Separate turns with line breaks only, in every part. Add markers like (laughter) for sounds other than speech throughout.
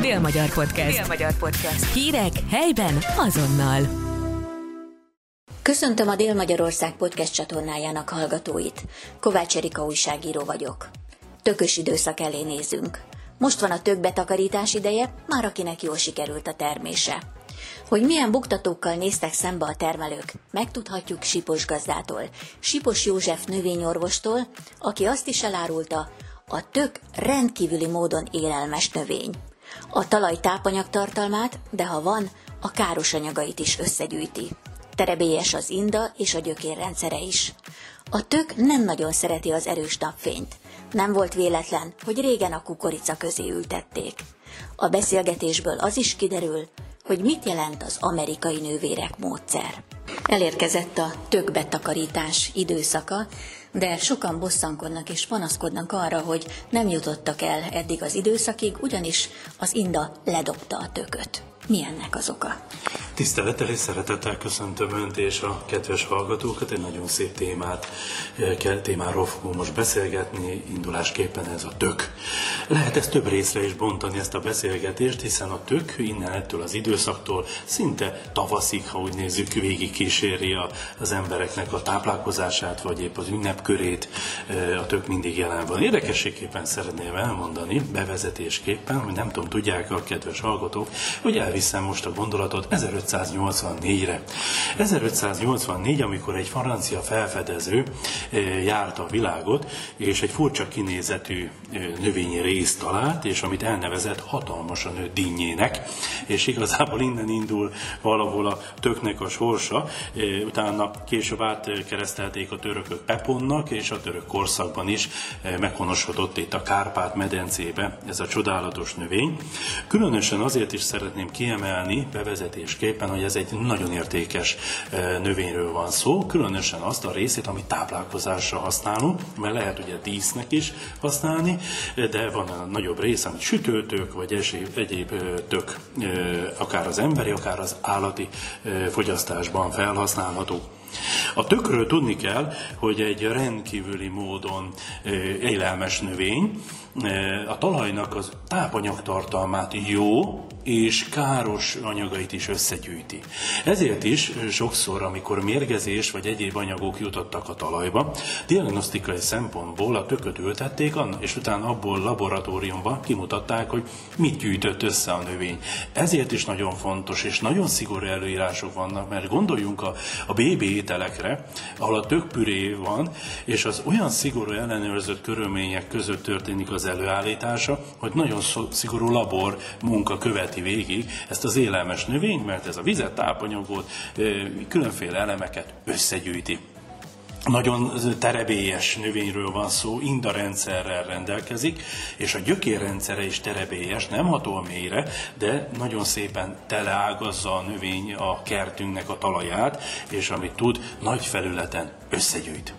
Dél-Magyar Podcast. Dél-Magyar Podcast. Hírek helyben azonnal.
Köszöntöm a Dél-Magyarország podcast csatornájának hallgatóit. Kovács Erika újságíró vagyok. Tökös időszak elé nézünk. Most van a tök betakarítás ideje, már akinek jól sikerült a termése. Hogy milyen buktatókkal néztek szembe a termelők, megtudhatjuk Sipos gazdától, Sipos József növényorvostól, aki azt is elárulta, a tök rendkívüli módon élelmes növény. A talaj tápanyagtartalmát, de ha van, a káros anyagait is összegyűjti. Terebélyes az inda és a gyökérrendszere is. A tök nem nagyon szereti az erős napfényt. Nem volt véletlen, hogy régen a kukorica közé ültették. A beszélgetésből az is kiderül, hogy mit jelent az amerikai nővérek módszer. Elérkezett a tökbetakarítás időszaka, de sokan bosszankodnak és panaszkodnak arra, hogy nem jutottak el eddig az időszakig, ugyanis az inda ledobta a tököt. Mi ennek az oka?
Tisztelettel és szeretettel köszöntöm Önt és a kedves hallgatókat. Egy nagyon szép témát, eh, témáról fogunk most beszélgetni, indulásképpen ez a tök. Lehet ezt több részre is bontani ezt a beszélgetést, hiszen a tök innen ettől az időszaktól szinte tavaszig, ha úgy nézzük, végig kíséri az embereknek a táplálkozását, vagy épp az ünnepkörét, eh, a tök mindig jelen van. Érdekességképpen szeretném elmondani, bevezetésképpen, hogy nem tudom, tudják a kedves hallgatók, hogy elviszem most a gondolatot 1500 1584-re. 1584, amikor egy francia felfedező eh, járta a világot, és egy furcsa kinézetű eh, növényi részt talált, és amit elnevezett hatalmasan nőtt dinnyének, és igazából innen indul valahol a töknek a sorsa. Eh, utána később átkeresztelték a törökök Peponnak, és a török korszakban is meghonosodott itt a Kárpát medencébe ez a csodálatos növény. Különösen azért is szeretném kiemelni bevezetésképp, tulajdonképpen, hogy ez egy nagyon értékes növényről van szó, különösen azt a részét, amit táplálkozásra használunk, mert lehet ugye dísznek is használni, de van a nagyobb része, amit sütőtök, vagy egyéb tök, akár az emberi, akár az állati fogyasztásban felhasználható. A tökről tudni kell, hogy egy rendkívüli módon élelmes növény, a talajnak az tápanyagtartalmát jó és káros anyagait is összegyűjti. Ezért is sokszor, amikor mérgezés vagy egyéb anyagok jutottak a talajba, diagnosztikai szempontból a tököt ültették, és utána abból laboratóriumban kimutatták, hogy mit gyűjtött össze a növény. Ezért is nagyon fontos, és nagyon szigorú előírások vannak, mert gondoljunk a, a BB ételekre, ahol a tökpüré van, és az olyan szigorú ellenőrzött körülmények között történik az előállítása, hogy nagyon szigorú labor munka követi végig ezt az élelmes növényt, mert ez a vizet, tápanyagot, különféle elemeket összegyűjti. Nagyon terebélyes növényről van szó, indarendszerrel rendelkezik, és a gyökérrendszere is terebélyes, nem hatol mélyre, de nagyon szépen teleágazza a növény a kertünknek a talaját, és amit tud, nagy felületen összegyűjt.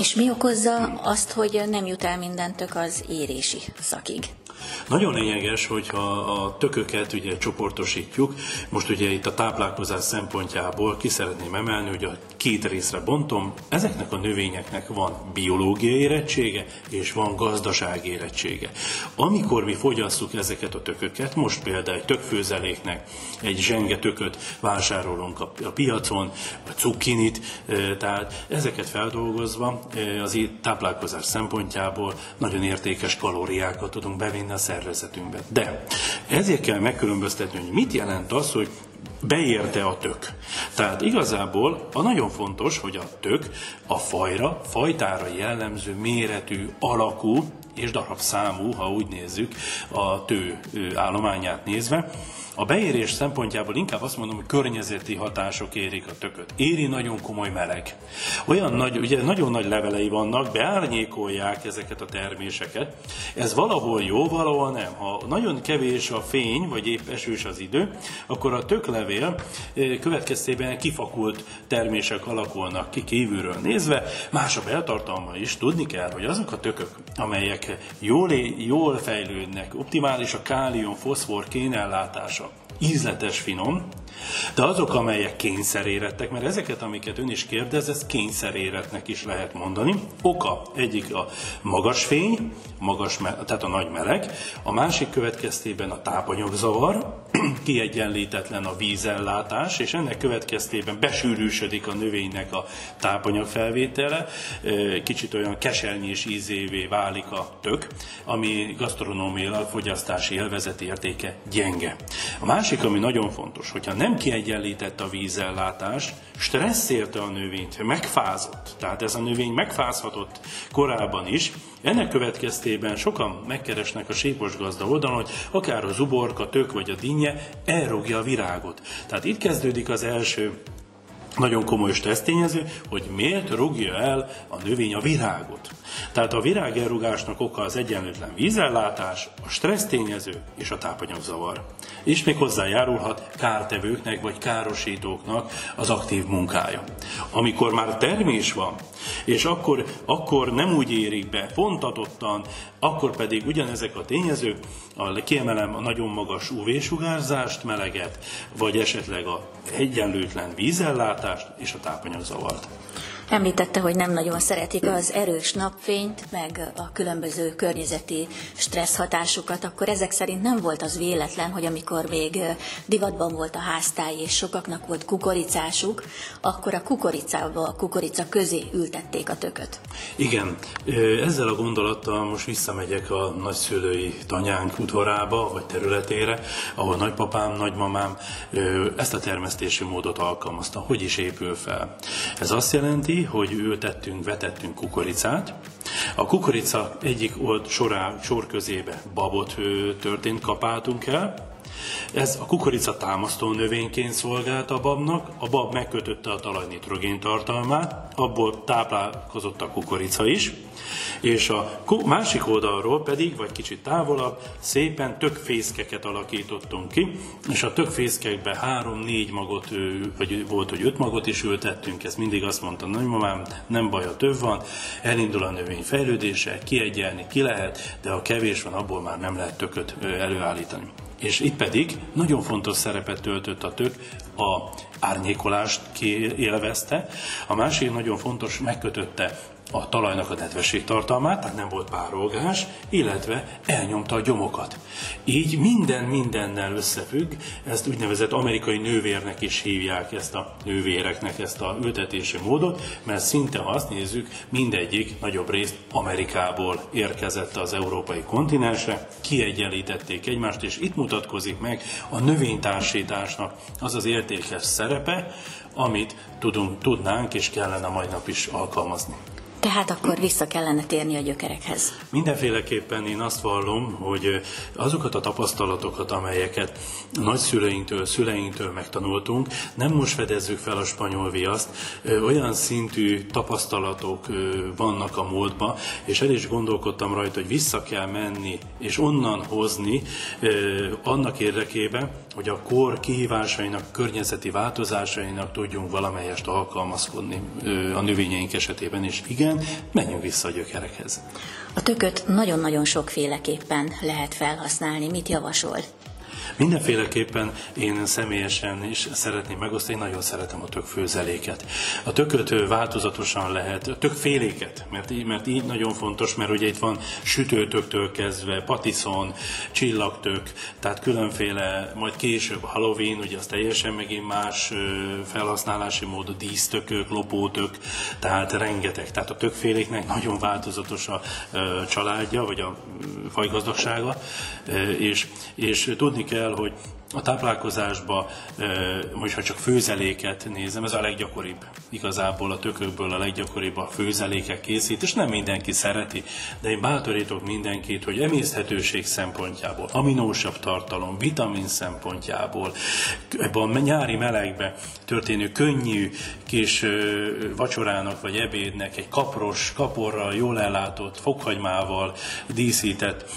És mi okozza azt, hogy nem jut el mindentök az érési szakig?
Nagyon lényeges, hogyha a tököket ugye csoportosítjuk, most ugye itt a táplálkozás szempontjából ki szeretném emelni, hogy a két részre bontom, ezeknek a növényeknek van biológiai érettsége, és van gazdasági érettsége. Amikor mi fogyasszuk ezeket a tököket, most például egy tökfőzeléknek egy zsenge tököt vásárolunk a, piacon, a cukkinit, tehát ezeket feldolgozva az táplálkozás szempontjából nagyon értékes kalóriákat tudunk bevinni a szervezetünkbe. De ezért kell megkülönböztetni, hogy mit jelent az, hogy beérte a tök. Tehát igazából a nagyon fontos, hogy a tök a fajra, fajtára jellemző méretű, alakú és darabszámú, ha úgy nézzük, a tő állományát nézve, a beérés szempontjából inkább azt mondom, hogy környezeti hatások érik a tököt. Éri nagyon komoly meleg. Olyan nagy, ugye nagyon nagy levelei vannak, beárnyékolják ezeket a terméseket. Ez valahol jó, valahol nem. Ha nagyon kevés a fény, vagy épp esős az idő, akkor a töklevél eh, következtében kifakult termések alakulnak ki kívülről nézve. Más a beltartalma is. Tudni kell, hogy azok a tökök, amelyek jól, jól fejlődnek, optimális a kálium, foszfor, kénellátása, ízletes, finom, de azok, amelyek kényszerérettek, mert ezeket, amiket ön is kérdez, ez kényszeréretnek is lehet mondani. Oka egyik a magas fény, magas, tehát a nagy meleg, a másik következtében a tápanyagzavar, (clears throat) kiegyenlítetlen a vízellátás, és ennek következtében besűrűsödik a növénynek a tápanyagfelvétele, kicsit olyan kesernyés ízévé válik a tök, ami gasztronómiailag fogyasztási élvezeti értéke gyenge. A másik, ami nagyon fontos, hogyha nem kiegyenlített a vízellátás, stressz érte a növényt, megfázott, tehát ez a növény megfázhatott korábban is, ennek következtében sokan megkeresnek a sípos gazda oldalon, hogy akár a zuborka, tök vagy a dinnye elrogja a virágot. Tehát itt kezdődik az első nagyon komoly tesztényező, hogy miért rúgja el a növény a virágot. Tehát a virág elrugásnak oka az egyenlőtlen vízellátás, a stressztényező és a tápanyagzavar. És még hozzájárulhat kártevőknek vagy károsítóknak az aktív munkája. Amikor már termés van, és akkor, akkor nem úgy érik be pontatottan, akkor pedig ugyanezek a tényezők, a, kiemelem a nagyon magas UV-sugárzást, meleget, vagy esetleg a egyenlőtlen vízellátást és a tápanyagzavart.
Említette, hogy nem nagyon szeretik az erős napfényt, meg a különböző környezeti stressz hatásokat, akkor ezek szerint nem volt az véletlen, hogy amikor még divatban volt a háztáj, és sokaknak volt kukoricásuk, akkor a kukoricába, a kukorica közé ültették a tököt.
Igen, ezzel a gondolattal most visszamegyek a nagyszülői tanyánk udvarába, vagy területére, ahol nagypapám, nagymamám ezt a termesztési módot alkalmazta. Hogy is épül fel? Ez azt jelenti, hogy ültettünk, vetettünk kukoricát. A kukorica egyik old sorá, sor közébe babot történt, kapáltunk el, ez a kukorica támasztó növényként szolgált a babnak, a bab megkötötte a talaj nitrogén tartalmát, abból táplálkozott a kukorica is, és a másik oldalról pedig, vagy kicsit távolabb, szépen tökfészkeket alakítottunk ki, és a tökfészkekbe három-négy magot, vagy volt, hogy öt magot is ültettünk, ezt mindig azt mondta nagymamám, nem baj, a több van, elindul a növény fejlődése, kiegyelni ki lehet, de ha kevés van, abból már nem lehet tököt előállítani. És itt pedig nagyon fontos szerepet töltött a tök, a árnyékolást élvezte, a másik nagyon fontos, megkötötte a talajnak a nedvesség tartalmát, tehát nem volt párolgás, illetve elnyomta a gyomokat. Így minden mindennel összefügg, ezt úgynevezett amerikai nővérnek is hívják ezt a nővéreknek ezt a ültetési módot, mert szinte ha azt nézzük, mindegyik nagyobb részt Amerikából érkezett az európai kontinensre, kiegyenlítették egymást, és itt mutatkozik meg a növénytársításnak az az értékes szerepe, amit tudunk, tudnánk és kellene mai nap is alkalmazni.
Tehát akkor vissza kellene térni a gyökerekhez.
Mindenféleképpen én azt vallom, hogy azokat a tapasztalatokat, amelyeket nagyszüleinktől, szüleinktől megtanultunk, nem most fedezzük fel a spanyol viaszt, olyan szintű tapasztalatok vannak a múltba, és el is gondolkodtam rajta, hogy vissza kell menni, és onnan hozni annak érdekében, hogy a kor kihívásainak, környezeti változásainak tudjunk valamelyest alkalmazkodni a növényeink esetében is. Igen, menjünk vissza a gyökerekhez.
A tököt nagyon-nagyon sokféleképpen lehet felhasználni. Mit javasol?
Mindenféleképpen én személyesen is szeretném megosztani, én nagyon szeretem a tökfőzeléket. A tököt változatosan lehet, tökféléket, mert, így, mert így nagyon fontos, mert ugye itt van sütőtöktől kezdve, patiszon, csillagtök, tehát különféle, majd később Halloween, ugye az teljesen megint más felhasználási mód, a dísztökök, lopótök, tehát rengeteg. Tehát a tökféléknek nagyon változatos a családja, vagy a fajgazdagsága, és, és tudni kell, el, hogy a táplálkozásba, ha csak főzeléket nézem, ez a leggyakoribb. Igazából a tökökből a leggyakoribb a főzelékek készít, és nem mindenki szereti, de én bátorítok mindenkit, hogy emészthetőség szempontjából, aminósabb tartalom, vitamin szempontjából, ebben a nyári melegbe történő könnyű kis vacsorának vagy ebédnek egy kapros, kaporral, jól ellátott, fokhagymával díszített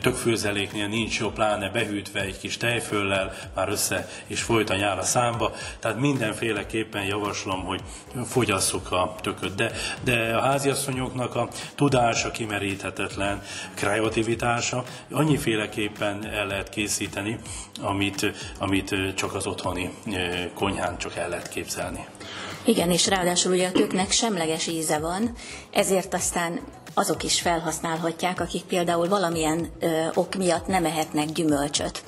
tökfőzeléknél nincs jó, pláne behűtve egy kis tejföl, döllel már össze és folyt a nyál a számba, tehát mindenféleképpen javaslom, hogy fogyasszuk a tököt. De, de a háziasszonyoknak a tudása kimeríthetetlen, kreativitása annyiféleképpen el lehet készíteni, amit, amit csak az otthoni konyhán csak el lehet képzelni.
Igen, és ráadásul ugye a töknek semleges íze van, ezért aztán azok is felhasználhatják, akik például valamilyen ö, ok miatt nem ehetnek gyümölcsöt.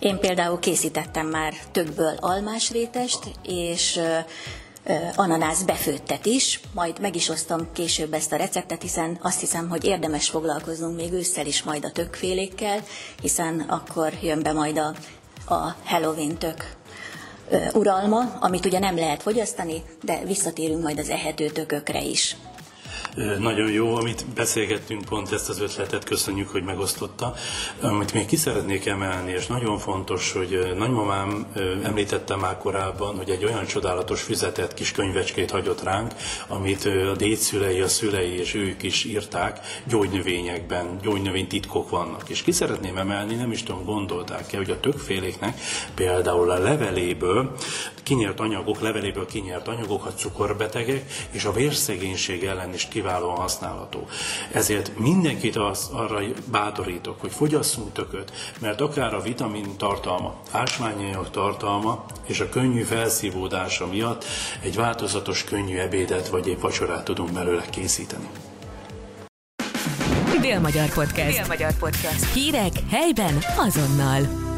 Én például készítettem már tökből almásrétest, és ö, ananász befőttet is, majd meg is osztom később ezt a receptet, hiszen azt hiszem, hogy érdemes foglalkoznunk még ősszel is majd a tökfélékkel, hiszen akkor jön be majd a, a Halloween tök uralma, amit ugye nem lehet fogyasztani, de visszatérünk majd az ehető tökökre is.
Nagyon jó, amit beszélgettünk, pont ezt az ötletet köszönjük, hogy megosztotta. Amit még ki szeretnék emelni, és nagyon fontos, hogy nagymamám említette már korábban, hogy egy olyan csodálatos füzetet, kis könyvecskét hagyott ránk, amit a dédszülei, a szülei és ők is írták, gyógynövényekben, gyógynövény titkok vannak. És ki szeretném emelni, nem is tudom, gondolták-e, hogy a többféléknek például a leveléből kinyert anyagok, leveléből kinyert anyagok a cukorbetegek és a vérszegénység ellen is kiválóan használható. Ezért mindenkit az, arra bátorítok, hogy fogyasszunk tököt, mert akár a vitamin tartalma, ásványanyag tartalma és a könnyű felszívódása miatt egy változatos, könnyű ebédet vagy egy vacsorát tudunk belőle készíteni.
Dél-Magyar Podcast. Dél-Magyar Podcast. Hírek helyben azonnal.